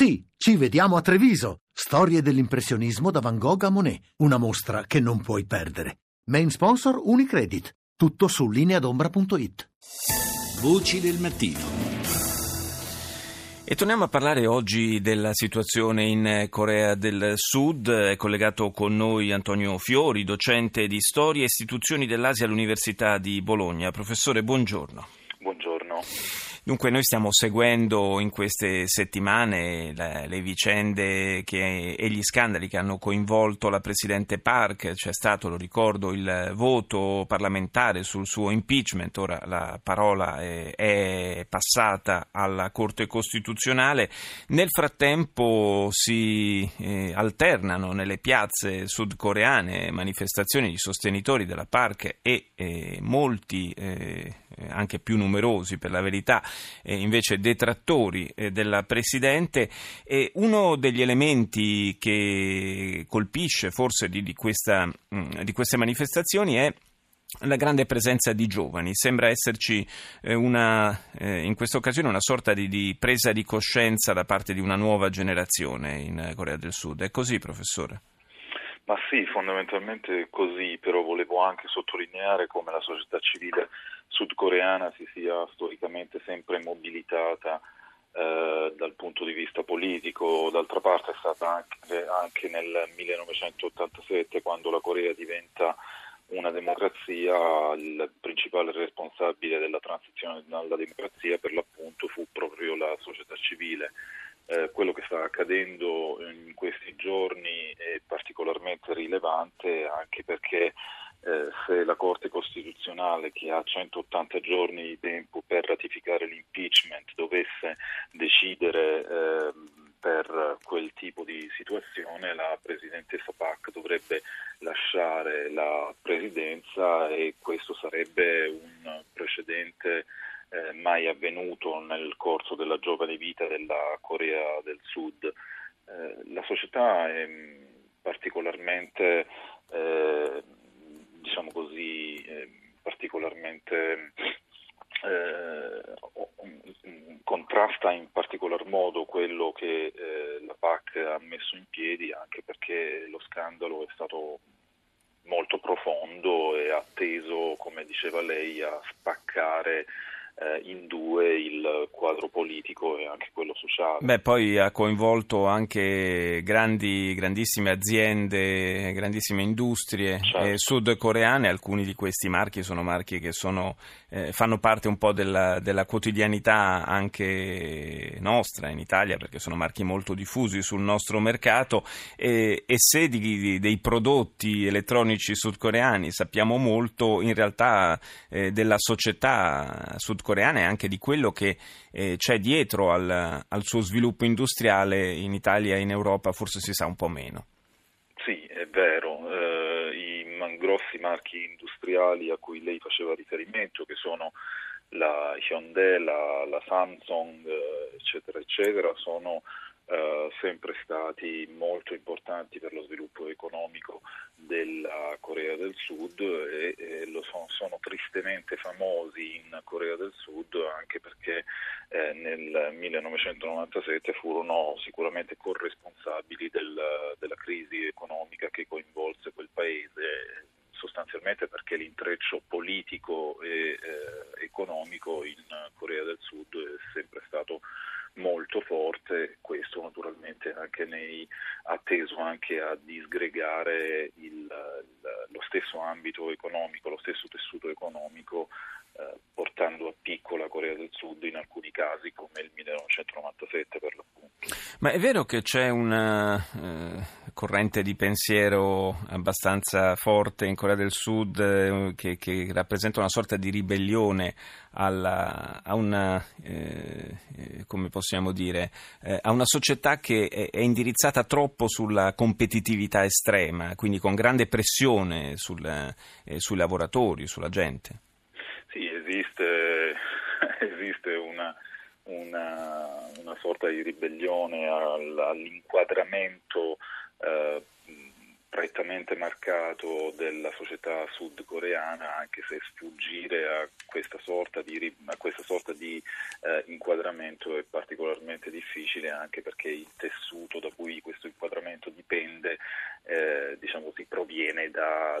Sì, ci vediamo a Treviso. Storie dell'impressionismo da Van Gogh a Monet. Una mostra che non puoi perdere. Main sponsor Unicredit. Tutto su lineadombra.it. Voci del mattino. E torniamo a parlare oggi della situazione in Corea del Sud. È collegato con noi Antonio Fiori, docente di storia e istituzioni dell'Asia all'Università di Bologna. Professore, buongiorno. Buongiorno. Dunque noi stiamo seguendo in queste settimane le, le vicende che, e gli scandali che hanno coinvolto la Presidente Park, c'è stato, lo ricordo, il voto parlamentare sul suo impeachment, ora la parola è, è passata alla Corte Costituzionale, nel frattempo si eh, alternano nelle piazze sudcoreane manifestazioni di sostenitori della Park e eh, molti, eh, anche più numerosi per la verità, eh, invece detrattori eh, della Presidente. E uno degli elementi che colpisce forse di, di, questa, mh, mm, di queste manifestazioni è la grande presenza di giovani. Sembra esserci eh, una, eh, in questa occasione una sorta di, di, presa di coscienza da parte di una nuova generazione in Corea del Sud. È così, professore? Ma sì, fondamentalmente così, però volevo anche sottolineare come la società civile sudcoreana si sia storicamente sempre mobilitata eh, dal punto di vista politico, d'altra parte è stata anche, anche, nel 1987 quando la Corea diventa una democrazia, il principale responsabile della transizione alla democrazia per l'appunto fu proprio la società civile. Eh, quello che sta accadendo in questi giorni è particolarmente rilevante anche perché eh, se la Corte Costituzionale, che ha 180 giorni di tempo per ratificare l'impeachment, dovesse decidere eh, per quel tipo di situazione, la Presidentessa PAC dovrebbe lasciare la Presidenza e questo sarebbe un precedente eh, mai avvenuto nel corso della giovane vita della Corea del Sud. Eh, la società è mm, particolarmente, eh, diciamo così, eh, particolarmente eh, contrasta in particolar modo quello che eh, la PAC ha messo in piedi, anche perché lo scandalo è stato molto profondo e ha teso, come diceva lei, a spaccare in due il quadro politico e anche quello sociale. Beh, poi ha coinvolto anche grandi, grandissime aziende, grandissime industrie certo. eh, sudcoreane, alcuni di questi marchi sono marchi che sono, eh, fanno parte un po' della, della, quotidianità anche nostra in Italia perché sono marchi molto diffusi sul nostro mercato e, e se di, di, dei prodotti elettronici sudcoreani sappiamo molto, in realtà eh, della società sudcoreana sudcoreana e anche di quello che eh, c'è dietro al, al, suo sviluppo industriale in Italia e in Europa forse si sa un po' meno. Sì, è vero. Eh, I grossi marchi industriali a cui lei faceva riferimento, che sono la Hyundai, la, la Samsung, eh, eccetera, eccetera, sono eh, sempre stati molto importanti per lo sviluppo economico della Corea del Sud e, e lo sono, sono, tristemente famosi in Corea del Sud anche perché eh, nel 1997 furono sicuramente corresponsabili del, della crisi economica che coinvolse quel paese sostanzialmente perché l'intreccio politico e eh, economico in Corea del Sud è sempre stato molto forte, questo naturalmente anche nei, ha teso anche a disgregare il, lo stesso ambito economico, lo stesso tessuto economico eh, portando a piccola Corea del Sud in alcuni casi come il 1997 per l'appunto. Ma è vero che c'è una eh, corrente di pensiero abbastanza forte in Corea del Sud eh, che, che, rappresenta una sorta di ribellione alla, a una, eh, eh dire, eh, a una società che è, è, indirizzata troppo sulla competitività estrema, quindi con grande pressione sul, sui lavoratori, sulla gente? Sì, esiste, esiste una, una, una, sorta di ribellione all'inquadramento eh, assolutamente marcato della società sudcoreana, anche se sfuggire a questa sorta di, questa sorta di eh, inquadramento è particolarmente difficile, anche perché il tessuto da cui questo inquadramento dipende eh, diciamo così, proviene da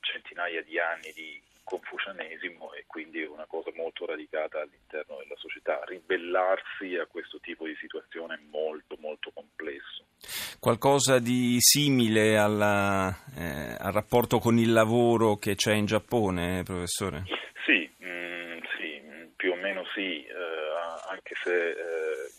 centinaia di anni di confucianesimo e quindi è una cosa molto radicata all'interno della società. Ribellarsi a questo tipo di situazione è molto molto complesso. Qualcosa di simile alla, eh, al rapporto con il lavoro che c'è in Giappone, professore? Sì, mh, mm, sì più o meno sì, eh, anche se eh,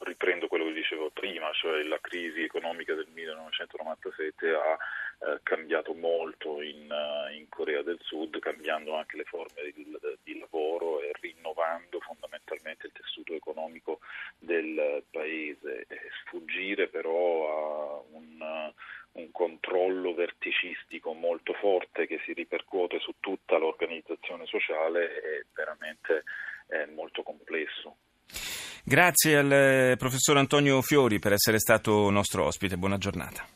riprendo quello che dicevo prima, cioè la crisi economica del 1997 ha eh, cambiato molto in, uh, in, Corea del Sud, cambiando anche le forme di, di, lavoro e rinnovando fondamentalmente il tessuto economico del paese. E sfuggire però a un, un controllo verticistico molto forte che si ripercuote su tutta l'organizzazione sociale è veramente eh, molto complesso. Grazie al eh, professor Antonio Fiori per essere stato nostro ospite, buona giornata.